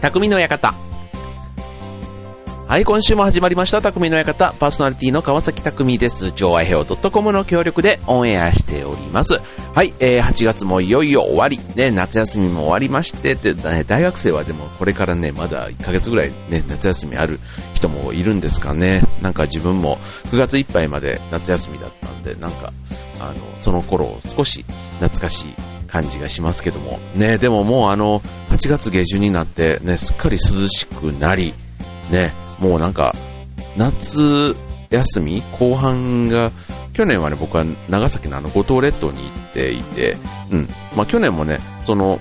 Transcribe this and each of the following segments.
匠の館。はい、今週も始まりました、匠の館。パーソナリティの川崎匠です。超愛平洋 .com の協力でオンエアしております。はい、えー、8月もいよいよ終わり。ね、夏休みも終わりまして、で、ね、大学生はでもこれからね、まだ1ヶ月ぐらいね、夏休みある人もいるんですかね。なんか自分も9月いっぱいまで夏休みだったんで、なんか、あの、その頃少し懐かしい感じがしますけども。ね、でももうあの、8月下旬になってね、すっかり涼しくなり、ね、もうなんか、夏休み後半が、去年はね、僕は長崎のあの五島列島に行っていて、うん。まあ去年もね、その、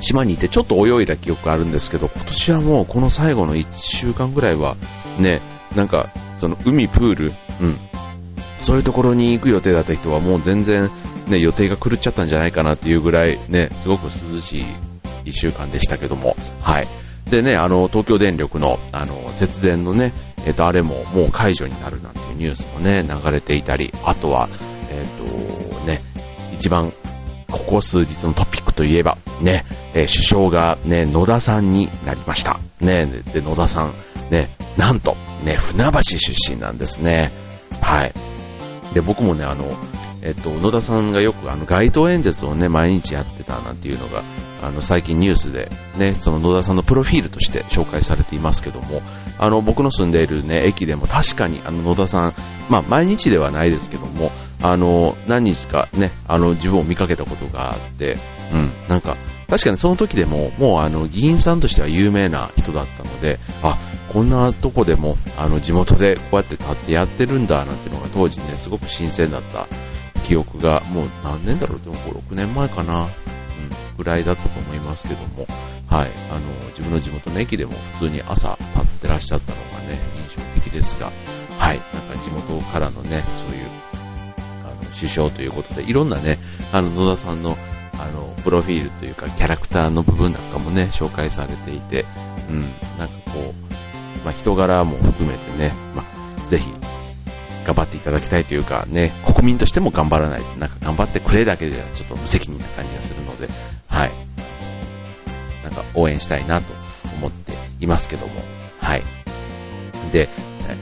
島にいてちょっと泳いだ記憶があるんですけど、今年はもうこの最後の1週間ぐらいは、ね、なんか、その海、プール、うん。そういうところに行く予定だった人はもう全然、ね、予定が狂っちゃったんじゃないかなっていうぐらい、ね、すごく涼しい1週間でしたけども、はい。でね、あの、東京電力の、あの、節電のね、えっ、と、あれももう解除になるなんていうニュースもね、流れていたり、あとは、えっ、と、ね、一番、ここ数日のトピックといえば、ね、えー、首相がね、野田さんになりました。ね、で、野田さん、ね、なんと、ね、船橋出身なんですね。はい。で、僕もね、あの、えっと、野田さんがよくあの街頭演説をね、毎日やってたなんていうのが、あの、最近ニュースでね、その野田さんのプロフィールとして紹介されていますけども、あの、僕の住んでいるね、駅でも確かにあの野田さん、まあ、毎日ではないですけども、あの、何日かね、あの、自分を見かけたことがあって、うん、なんか、確かにその時でも、もうあの、議員さんとしては有名な人だったので、あ、こんなとこでも、あの、地元でこうやって立ってやってるんだ、なんていうのが当時ね、すごく新鮮だった記憶が、もう何年だろう、でも5、6年前かな、うん、ぐらいだったと思いますけども、はい、あの、自分の地元の駅でも普通に朝立ってらっしゃったのがね、印象的ですが、はい、なんか地元からのね、そういう、あの、首相ということで、いろんなね、あの、野田さんの、あの、プロフィールというか、キャラクターの部分なんかもね、紹介されていて、うん、なんかこう、まあ、人柄も含めてね、まあ、ぜひ、頑張っていただきたいというかね、国民としても頑張らない。なんか頑張ってくれだけではちょっと無責任な感じがするので、はい。なんか応援したいなと思っていますけども、はい。で、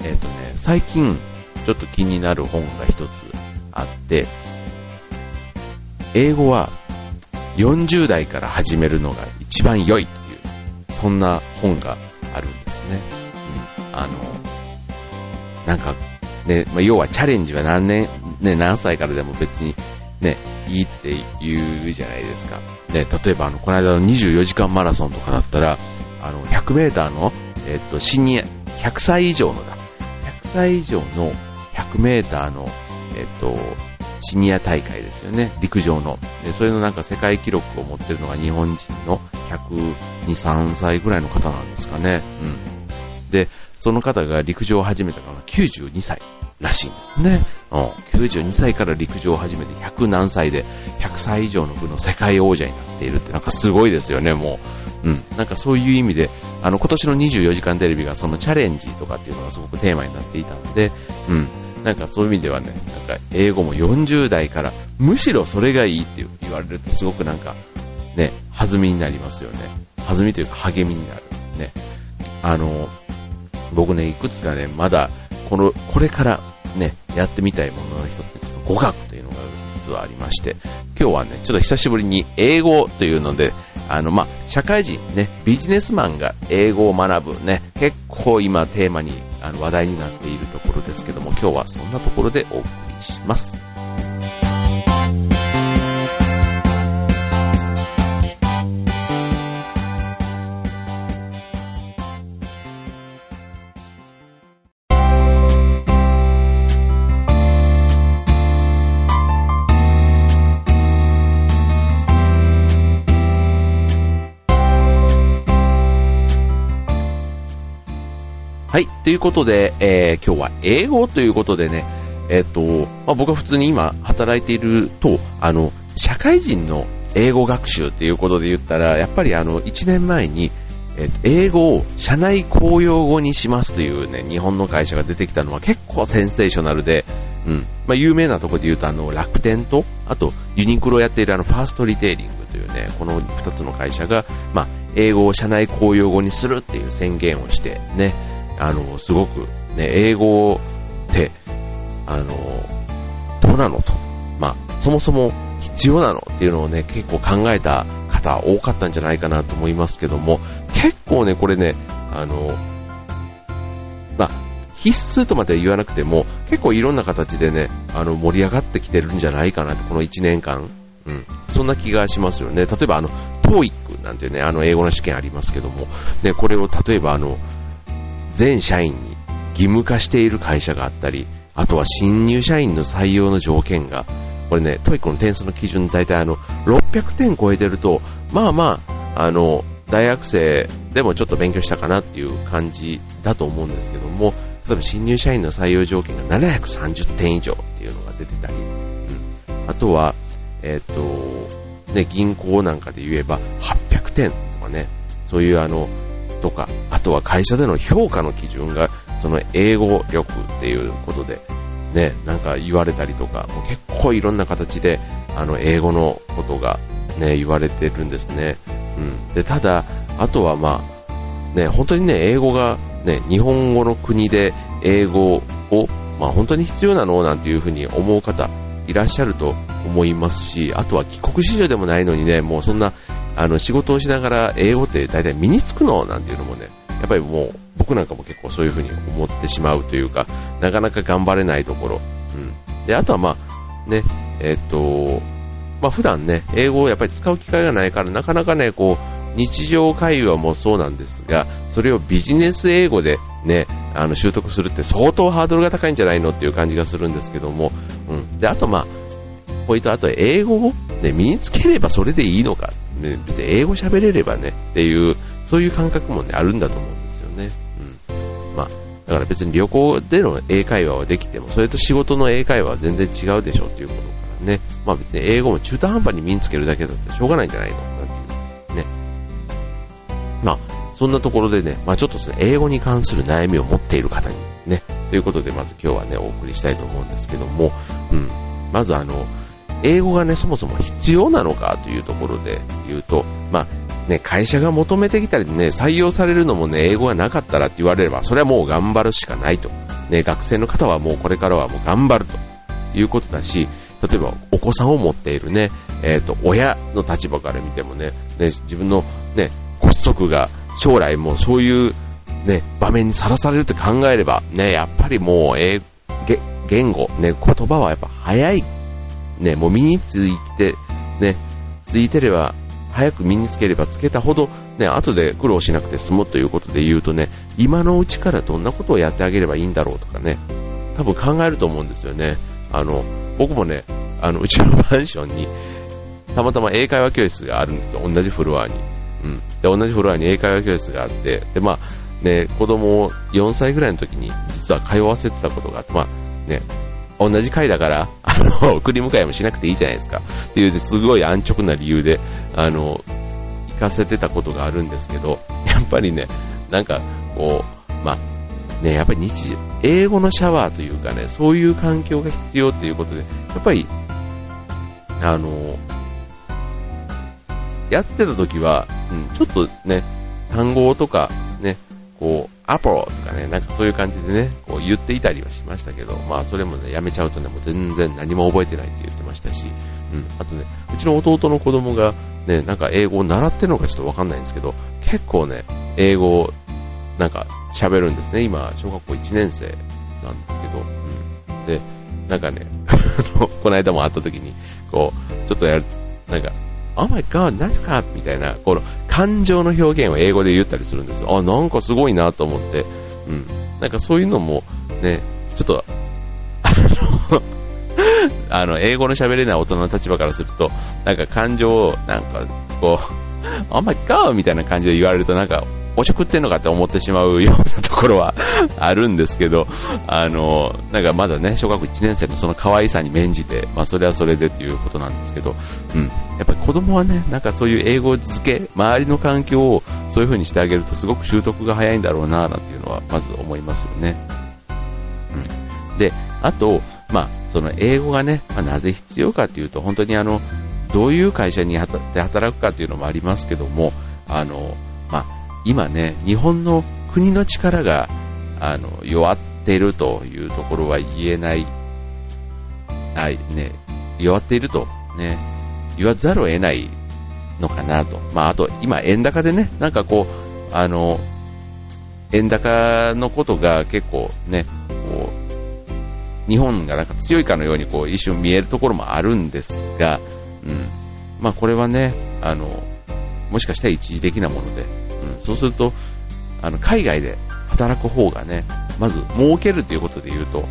えっ、ー、とね、最近ちょっと気になる本が一つあって、英語は40代から始めるのが一番良いという、そんな本があるんですね。うん。あの、なんかね、まあ、要はチャレンジは何年、ね、何歳からでも別にね、いいって言うじゃないですか。ね、例えばあの、この間の24時間マラソンとかだったら、あの、100メーターの、えっと、シニア、100歳以上のだ。100歳以上の100メーターの、えっと、シニア大会ですよね。陸上の。で、それのなんか世界記録を持ってるのが日本人の102、3歳ぐらいの方なんですかね。うん。で、その方が陸上を始めたのが92歳らしいんですね。うん、92歳から陸上を始めて100何歳で100歳以上の部の世界王者になっているってなんかすごいですよね、もう。うん。なんかそういう意味で、あの、今年の24時間テレビがそのチャレンジとかっていうのがすごくテーマになっていたので、うん。なんかそういう意味ではね、なんか英語も40代からむしろそれがいいって言われるとすごくなんかね、弾みになりますよね。弾みというか励みになる。ね。あの、僕ね、いくつかね、まだ、この、これからね、やってみたいものの一つです語学というのが実はありまして、今日はね、ちょっと久しぶりに英語というので、あの、まあ、社会人ね、ビジネスマンが英語を学ぶね、結構今テーマにあの話題になっているところですけども、今日はそんなところでお送りします。はい。ということで、えー、今日は英語ということでね、えっ、と、まあ、僕は普通に今働いていると、あの、社会人の英語学習っていうことで言ったら、やっぱりあの、1年前に、えっ、と、英語を社内公用語にしますというね、日本の会社が出てきたのは結構センセーショナルで、うん。まあ、有名なところで言うと、あの、楽天と、あと、ユニクロやっているあの、ファーストリテイリングというね、この2つの会社が、まあ、英語を社内公用語にするっていう宣言をしてね、あの、すごくね、英語って、あの、どうなのと。まあ、そもそも必要なのっていうのをね、結構考えた方多かったんじゃないかなと思いますけども、結構ね、これね、あの、まあ、必須とまでは言わなくても、結構いろんな形でね、あの、盛り上がってきてるんじゃないかなと、この1年間。うん。そんな気がしますよね。例えばあの、TOEIC なんてね、あの、英語の試験ありますけども、ね、これを例えばあの、全社員に義務化している会社があったり、あとは新入社員の採用の条件が、これね、 TOEIC の点数の基準大体あの、600点超えてると、まあまあ、あの、大学生でもちょっと勉強したかなっていう感じだと思うんですけども、例えば新入社員の採用条件が730点以上っていうのが出てたり、うん、あとは、えっ、ー、と、ね、銀行なんかで言えば800点とかね、そういうあの、とか、あとは会社での評価の基準が、その英語力っていうことで、ね、なんか言われたりとか、もう結構いろんな形で、あの、英語のことがね、言われてるんですね。うん。で、ただ、あとはまあ、ね、本当にね、英語が、ね、日本語の国で英語を、まあ本当に必要なのなんていうふうに思う方いらっしゃると思いますし、あとは帰国子女でもないのにね、もうそんな、あの、仕事をしながら英語って大体身につくのなんていうのもね、やっぱりもう僕なんかも結構そういうふうに思ってしまうというか、なかなか頑張れないところ。うん。で、あとはまあ、ね、えっと、まあ普段ね、英語をやっぱり使う機会がないから、なかなかね、こう、日常会話もそうなんですが、それをビジネス英語でね、あの習得するって相当ハードルが高いんじゃないのっていう感じがするんですけども、うん。で、あとまあ、ポイント、あと英語、ね、身につければそれでいいのか、ね、別に英語喋れればね、っていう、そういう感覚もね、あるんだと思うんですよね。うん。まあ、だから別に旅行での英会話はできても、それと仕事の英会話は全然違うでしょっていうことからね。まあ別に英語も中途半端に身につけるだけだってしょうがないんじゃないのなんていうね。まあ、そんなところでね、まあちょっとですね、英語に関する悩みを持っている方にね、ということでまず今日はね、お送りしたいと思うんですけども、うん。まずあの、英語がね、そもそも必要なのかというところで言うと、まあ、ね、会社が求めてきたりね、採用されるのもね、英語がなかったらって言われれば、それはもう頑張るしかないと。ね、学生の方はもうこれからはもう頑張るということだし、例えばお子さんを持っているね、えっ、ー、と、親の立場から見てもね、ね、自分のね、骨足が将来もうそういうね、場面にさらされるって考えれば、ね、やっぱりもう、英、言語、ね、言葉はやっぱ早い。ね、もう身について、ね、ついてれば早く身につければつけたほど、ね、後で苦労しなくて済むということで言うとね、今のうちからどんなことをやってあげればいいんだろうとかね、多分考えると思うんですよね。あの、僕もね、あの、うちのマンションに、たまたま英会話教室があるんですよ。同じフロアに。うん。で、同じフロアに英会話教室があって、で、まあ、ね、子供を4歳ぐらいの時に実は通わせてたことがあって、まあ、ね、同じ階だから、あの、送り迎えもしなくていいじゃないですか。っていうねすごい安直な理由で、あの、行かせてたことがあるんですけど、やっぱりね、なんか、こう、ま、ね、やっぱり日常、英語のシャワーというかね、そういう環境が必要っていうことで、やっぱり、あの、やってた時は、うん、ちょっとね、単語とか、ね、こう、アポロとかね、なんかそういう感じでね、こう言っていたりはしましたけど、まあそれもね、やめちゃうとね、もう全然何も覚えてないって言ってましたし、うん、あとね、うちの弟の子供がね、なんか英語を習ってるのかちょっとわかんないんですけど、結構ね、英語をなんか喋るんですね。今、小学校1年生なんですけど、うん。で、なんかね、この間も会った時に、こう、ちょっとやる、なんか、Oh my god, なんとかみたいな、この感情の表現を英語で言ったりするんですよ。あ、なんかすごいなと思って。うん。なんかそういうのも、ね、ちょっと、あの あの、英語の喋れない大人の立場からすると、なんか感情を、なんか、こう、Oh my god! みたいな感じで言われると、なんか、おちょくってんのかって思ってしまうようなところは あるんですけど、あの、なんかまだね、小学校1年生のその可愛さに免じて、まあそれはそれでということなんですけど、うん。やっぱり子供はね、なんかそういう英語付け、周りの環境をそういう風にしてあげるとすごく習得が早いんだろうな、なんていうのはまず思いますよね。うん。で、あと、まあ、その英語がね、まあ、なぜ必要かっていうと、本当にあの、どういう会社にで働くかっていうのもありますけども、あの、今ね、日本の国の力が、あの、弱っているというところは言えない、はい、ね、弱っていると、ね、言わざるを得ないのかなと。まあ、あと、今、円高でね、なんかこう、あの、円高のことが結構ね、こう、日本がなんか強いかのようにこう一瞬見えるところもあるんですが、うん。まあこれはね、あの、もしかしたら一時的なもので、うん、そうすると、あの、海外で働く方がね、まず儲けるということで言うと、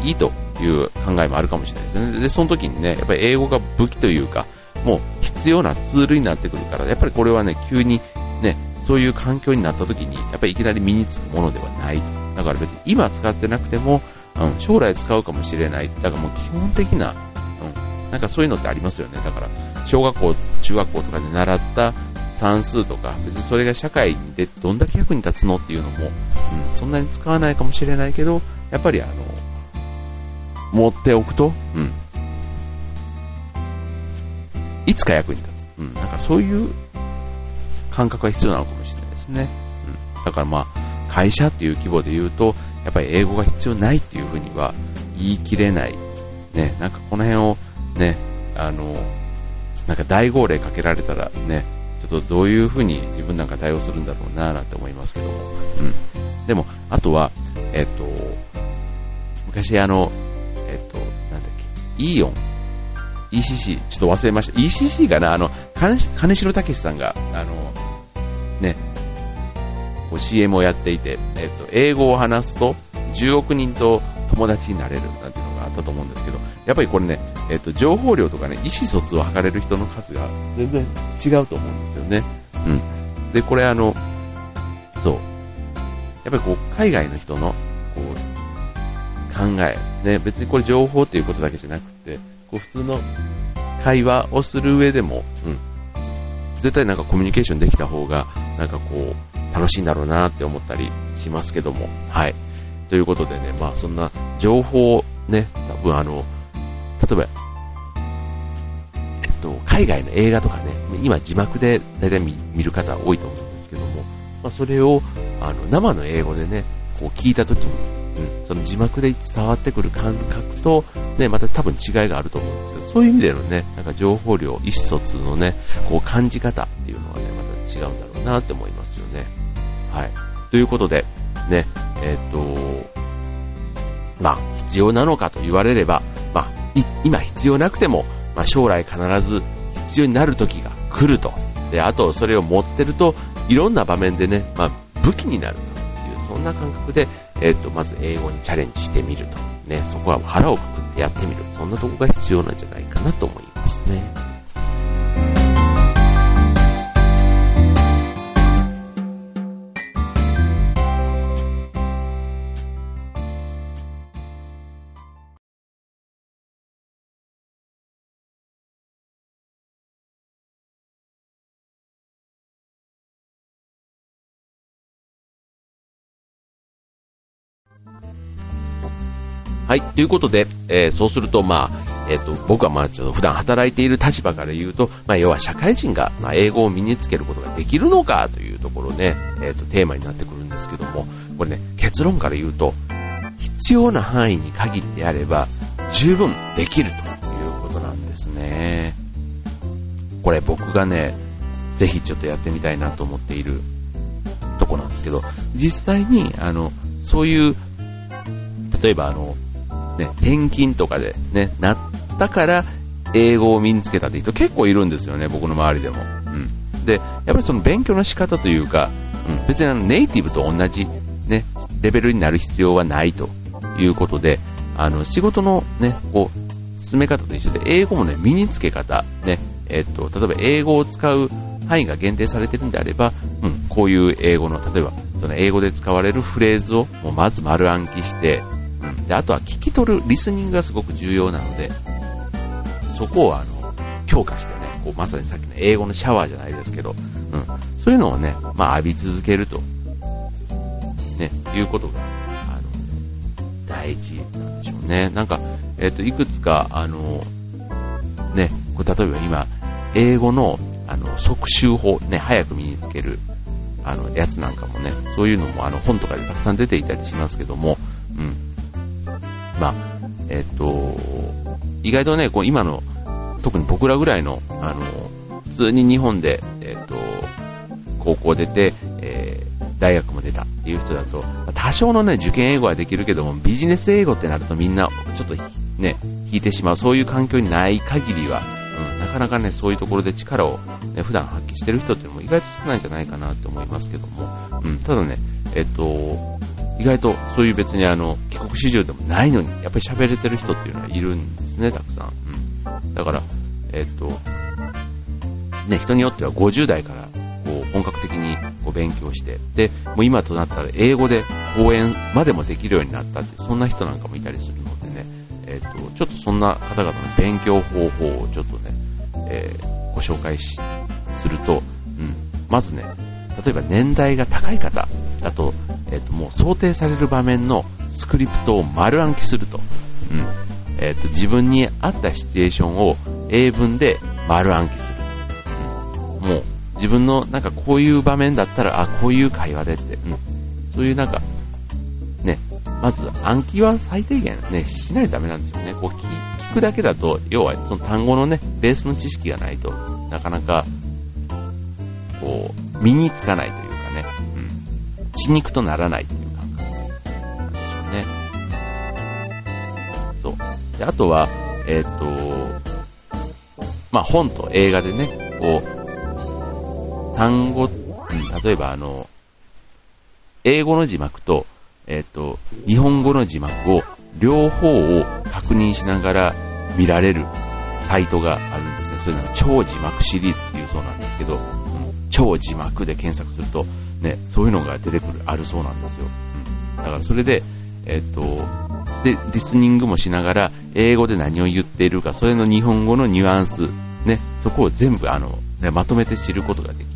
うん、いいという考えもあるかもしれないですね。で、その時にね、やっぱり英語が武器というか、もう必要なツールになってくるから、やっぱりこれはね、急にね、そういう環境になった時に、やっぱりいきなり身につくものではない。だから別に今使ってなくても、うん、将来使うかもしれない。だからもう基本的な、うん、なんかそういうのってありますよね。だから、小学校、中学校とかで習った算数とか、別にそれが社会でどんだけ役に立つのっていうのも、うん、そんなに使わないかもしれないけど、やっぱりあの、持っておくと、うん、いつか役に立つ。うん、なんかそういう感覚が必要なのかもしれないですね。うん、だからまあ、会社っていう規模で言うと、やっぱり英語が必要ないっていうふうには言い切れない。ね、なんかこの辺をね、あの、なんか大号令かけられたらね、ちょっとどういうふうに自分なんか対応するんだろうななんて思いますけども。うん。でも、あとは、えっと、昔あの、えっと、なんだっけ、イーオン ECC、ちょっと忘れました。ECC がな、あの、金城武さんが、あの、ね、こう CM をやっていて、えっと、英語を話すと10億人と友達になれるなんていうのがあったと思うんですけど、やっぱりこれね、えっと、情報量とかね、意思疎通を図れる人の数が全然違うと思うんですよね。うん。で、これあの、そう。やっぱりこう、海外の人の、こう、考え、ね、別にこれ情報っていうことだけじゃなくて、こう普通の会話をする上でも、うん、絶対なんかコミュニケーションできた方が、なんかこう、楽しいんだろうなって思ったりしますけども、はい。ということでね、まあそんな情報ね、多分あの、例えば、えっと、海外の映画とかね、今字幕で大体見見る方多いと思うんですけども、まあそれを、あの、生の英語でね、こう聞いたときに、うん、その字幕で伝わってくる感覚と、ね、また多分違いがあると思うんですけど、そういう意味でのね、なんか情報量、意思疎通のね、こう感じ方っていうのはね、また違うんだろうなって思いますよね。はい。ということで、ね、えっ、と、まあ、必要なのかと言われれば、まあ、今必要なくても、まあ、将来必ず必要になる時が来ると。で、あと、それを持ってると、いろんな場面でね、まあ、武器になるという、そんな感覚で、えっ、ー、と、まず英語にチャレンジしてみると。ね、そこは腹をくくってやってみる。そんなとこが必要なんじゃないかなと思いますね。はい。ということで、えー、そうすると、まあ、えっ、ー、と、僕はまあ、ちょっと普段働いている立場から言うと、まあ、要は社会人が、まあ、英語を身につけることができるのかというところね、えっ、ー、と、テーマになってくるんですけども、これね、結論から言うと、必要な範囲に限ってあれば、十分できるということなんですね。これ僕がね、ぜひちょっとやってみたいなと思っているとこなんですけど、実際に、あの、そういう、例えばあの、ね、転勤とかでね、なったから英語を身につけたって人結構いるんですよね、僕の周りでも。うん。で、やっぱりその勉強の仕方というか、うん、別にあのネイティブと同じね、レベルになる必要はないということで、あの、仕事のね、こう、進め方と一緒で、英語もね、身につけ方、ね、えっと、例えば英語を使う範囲が限定されてるんであれば、うん、こういう英語の、例えば、その英語で使われるフレーズをもうまず丸暗記して、で、あとは聞き取るリスニングがすごく重要なので、そこをあの、強化してね、こうまさにさっきの英語のシャワーじゃないですけど、うん、そういうのをね、まあ浴び続けると、ね、いうことが、あの、大事なんでしょうね。なんか、えっ、ー、と、いくつか、あの、ね、これ例えば今、英語の、あの、速習法、ね、早く身につける、あの、やつなんかもね、そういうのもあの、本とかでたくさん出ていたりしますけども、うん。まあ、えっ、と、意外とね、こう今の、特に僕らぐらいの、あの、普通に日本で、えっ、と、高校出て、えー、大学も出たっていう人だと、多少のね、受験英語はできるけども、ビジネス英語ってなるとみんな、ちょっとね、引いてしまう、そういう環境にない限りは、うん、なかなかね、そういうところで力を、ね、普段発揮してる人っていうのも意外と少ないんじゃないかなって思いますけども、うん、ただね、えっと、意外とそういう別にあの、帰国子女でもないのに、やっぱり喋れてる人っていうのはいるんですね、たくさん。うん。だから、えっと、ね、人によっては50代からこう本格的にこう勉強して、で、もう今となったら英語で講演までもできるようになったって、そんな人なんかもいたりするのでね、えっ、と、ちょっとそんな方々の勉強方法をちょっとね、えー、ご紹介、すると、うん、まずね、例えば年代が高い方だと、えっ、と、もう想定される場面のスクリプトを丸暗記すると。うん。えっ、と、自分に合ったシチュエーションを英文で丸暗記すると。もう、自分のなんかこういう場面だったら、あ、こういう会話でって、うん。そういうなんか、ね、まず暗記は最低限ね、しないとダメなんですよね。こう聞くだけだと、要はその単語のね、ベースの知識がないとなかなか、身につかないというかね、うん、血肉とならないっていう感覚なんでしょうね。そう。で、あとは、えっ、ー、と、まあ、本と映画でね、こう、単語、うん、例えばあの、英語の字幕と、えっ、ー、と、日本語の字幕を両方を確認しながら見られるサイトがあるんですね。それなんか超字幕シリーズっていうそうなんですけど、超字幕で検索すると、ね、そういうのが出てくる、あるそうなんですよ。だからそれで、えっ、と、で、リスニングもしながら、英語で何を言っているか、それの日本語のニュアンス、ね、そこを全部、あの、ね、まとめて知ることができる。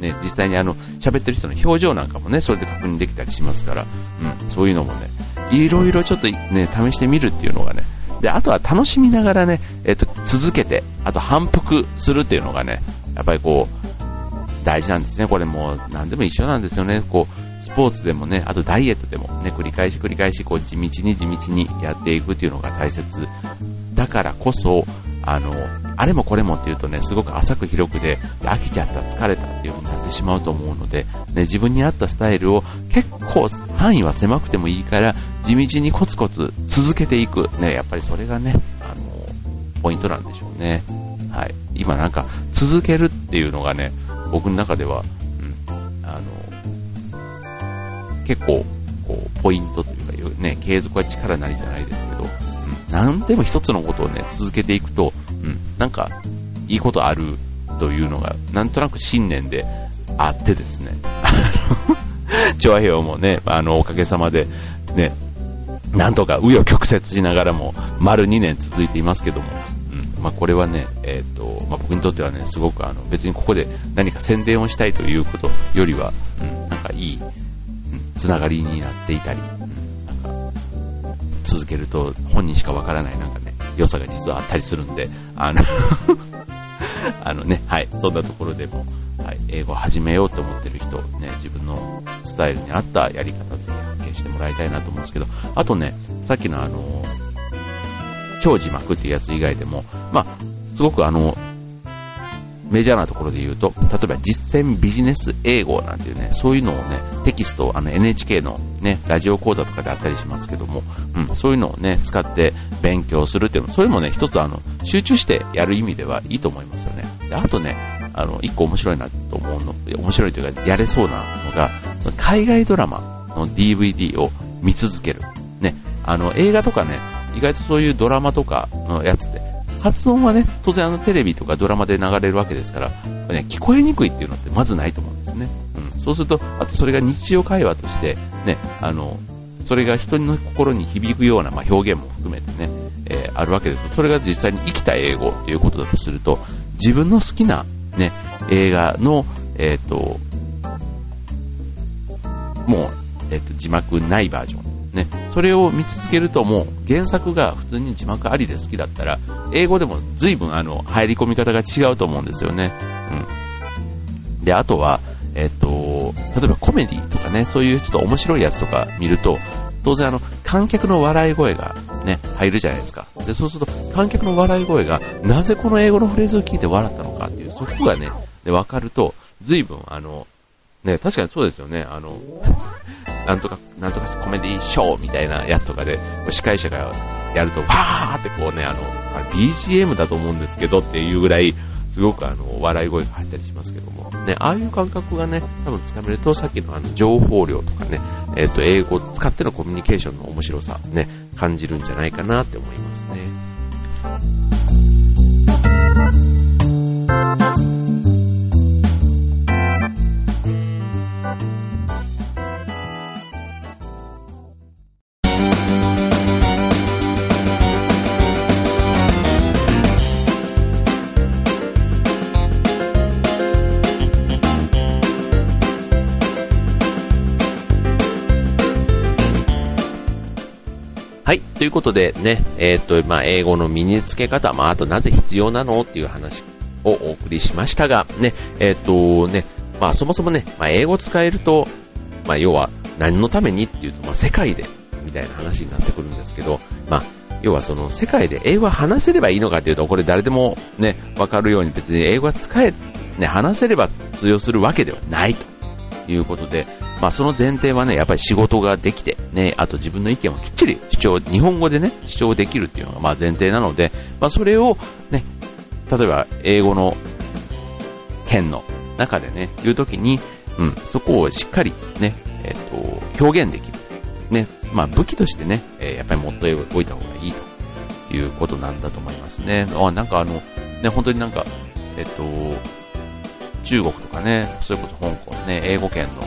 ね、実際にあの、喋ってる人の表情なんかもね、それで確認できたりしますから、うん、そういうのもね、いろいろちょっとね、試してみるっていうのがね、で、あとは楽しみながらね、えっと、続けて、あと反復するっていうのがね、やっぱりこう、大事なんですね。これもう何でも一緒なんですよね。こう、スポーツでもね、あとダイエットでもね、繰り返し繰り返し、こう、地道に地道にやっていくっていうのが大切だからこそ、あの、あれもこれもって言うとね、すごく浅く広くで、飽きちゃった、疲れたっていう風になってしまうと思うので、ね、自分に合ったスタイルを結構範囲は狭くてもいいから、地道にコツコツ続けていく。ね、やっぱりそれがね、あの、ポイントなんでしょうね。はい。今なんか、続けるっていうのがね、僕の中では、うん、あの、結構、こう、ポイントというか、ね、継続は力なりじゃないですけど、うん何でも一つのことをね、続けていくと、うん、なんか、いいことあるというのが、なんとなく信念であってですね、調和表もね、あの、おかげさまで、ね、なんとか紆余曲折しながらも、丸2年続いていますけども、まあ、これはね、え、ー、と、まあ、僕にとってはね、すごくあの、別にここで何か宣伝をしたいということよりは、うん、なんかいい、うん、つながりになっていたり、うん、なんか続けると本人しかわからないなんかね、良さが実はあったりするんで、あの あのね、はい、そんなところでも、はい、英語を始めようと思ってる人、ね、自分のスタイルに合ったやり方ぜひ発見してもらいたいなと思うんですけど、あとね、さっきのあの、超字幕っていうやつ以外でも、まあ、すごくあの、メジャーなところで言うと、例えば実践ビジネス英語なんていうね、そういうのをね、テキスト、あの NHK のね、ラジオ講座とかであったりしますけども、うん、そういうのをね、使って勉強するっていうの、それもね、一つあの、集中してやる意味ではいいと思いますよね。であとね、あの、一個面白いなと思うの、面白いというか、やれそうなのが、海外ドラマの DVD を見続ける。ね、あの、映画とかね、意外とそういうドラマとかのやつって、発音はね、当然あのテレビとかドラマで流れるわけですから、ね、聞こえにくいっていうのってまずないと思うんですね。うん。そうすると、あとそれが日常会話として、ね、あの、それが人の心に響くような、まあ、表現も含めてね、えー、あるわけですそれが実際に生きた英語ということだとすると、自分の好きな、ね、映画の、えっ、ー、と、もう、えっ、ー、と、字幕ないバージョンね、それを見続けるともう原作が普通に字幕ありで好きだったら、英語でも随分あの、入り込み方が違うと思うんですよね。うん。で、あとは、えっと、例えばコメディとかね、そういうちょっと面白いやつとか見ると、当然あの、観客の笑い声がね、入るじゃないですか。で、そうすると、観客の笑い声が、なぜこの英語のフレーズを聞いて笑ったのかっていう、そこがね、で、わかると、随分あの、ね、確かにそうですよね、あの、なんとか、なんとかコメディショーみたいなやつとかで、司会者がやると、パーってこうね、あの、BGM だと思うんですけどっていうぐらい、すごくあの、笑い声が入ったりしますけども、ね、ああいう感覚がね、多分つかめると、さっきのあの、情報量とかね、えっ、ー、と、英語を使ってのコミュニケーションの面白さ、ね、感じるんじゃないかなって思いますね。ということでね、えっ、と、まあ、英語の身につけ方、まあ、あとなぜ必要なのっていう話をお送りしましたが、ね、えっ、とね、まあ、そもそもね、まあ、英語使えると、まあ、要は何のためにっていうと、まあ、世界で、みたいな話になってくるんですけど、まあ、要はその世界で英語が話せればいいのかというと、これ誰でもね、わかるように別に英語が使え、ね、話せれば通用するわけではないということで、まあ、その前提はね、やっぱり仕事ができて、ね、あと自分の意見をきっちり主張、日本語でね、主張できるっていうのがまあ前提なので、まあ、それをね、例えば英語の県の中でね、言うときに、うん、そこをしっかりね、えっ、と、表現できる。ね、まあ武器としてね、えー、やっぱり持っておいた方がいいということなんだと思いますね。あ、なんかあの、ね、本当になんか、えっ、と、中国とかね、それこそ香港ね、英語圏の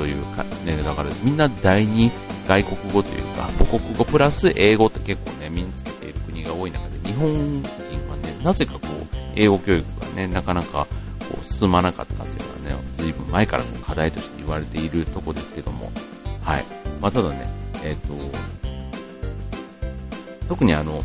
というか、ね、だからみんな第二外国語というか、母国語プラス英語って結構ね、身につけている国が多い中で、日本人はね、なぜかこう、英語教育がね、なかなかこう進まなかったというのはね、随分前からの課題として言われているとこですけども、はい。まあ、ただね、えっ、ー、と、特にあの、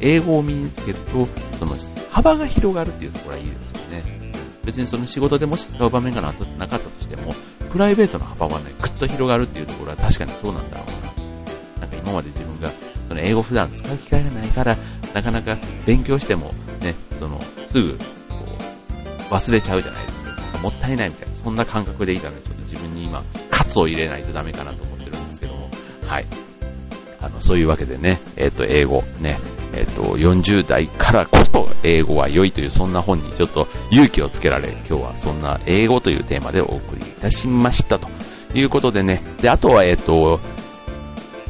英語を身につけると、その、幅が広がるっていうところはいいですよね。別にその仕事でもし使う場面がなかったとしても、プライベートの幅はね、ぐっと広がるっていうところは確かにそうなんだろうな。なんか今まで自分が、その英語普段使う機会がないから、なかなか勉強しても、ね、その、すぐ、こう、忘れちゃうじゃないですか。もったいないみたいな、そんな感覚でいたので、ちょっと自分に今、カツを入れないとダメかなと思ってるんですけども、はい。あの、そういうわけでね、えっ、ー、と、英語、ね、と、40代からこそ英語は良いというそんな本にちょっと勇気をつけられ、今日はそんな英語というテーマでお送りいたしましたということでね、で、あとはえっ、と、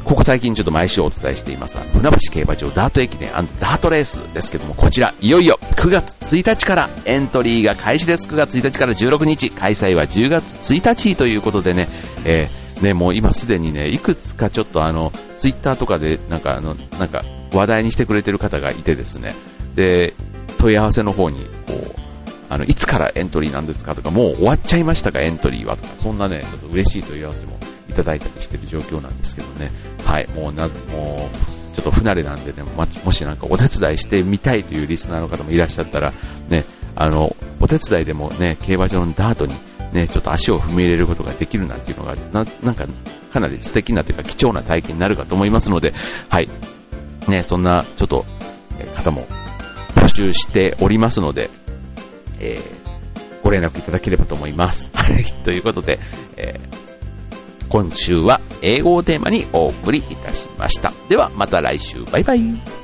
ここ最近ちょっと毎週お伝えしています、船橋競馬場ダート駅伝ダートレースですけども、こちら、いよいよ9月1日からエントリーが開始です。9月1日から16日、開催は10月1日ということでね、えー、ね、もう今すでにね、いくつかちょっとあの、ツイッターとかで、なんかあの、なんか、話題にしてくれてる方がいてですね、で、問い合わせの方に、こう、あの、いつからエントリーなんですかとか、もう終わっちゃいましたか、エントリーはとか、そんなね、ちょっと嬉しい問い合わせもいただいたりしてる状況なんですけどね、はい、もうな、もう、ちょっと不慣れなんでね、もしなんかお手伝いしてみたいというリスナーの方もいらっしゃったら、ね、あの、お手伝いでもね、競馬場のダートにね、ちょっと足を踏み入れることができるなんていうのが、ななんか、かなり素敵なというか貴重な体験になるかと思いますので、はい。ね、そんな、ちょっと、方も募集しておりますので、えー、ご連絡いただければと思います。はい。ということで、えー、今週は英語をテーマにお送りいたしました。では、また来週。バイバイ。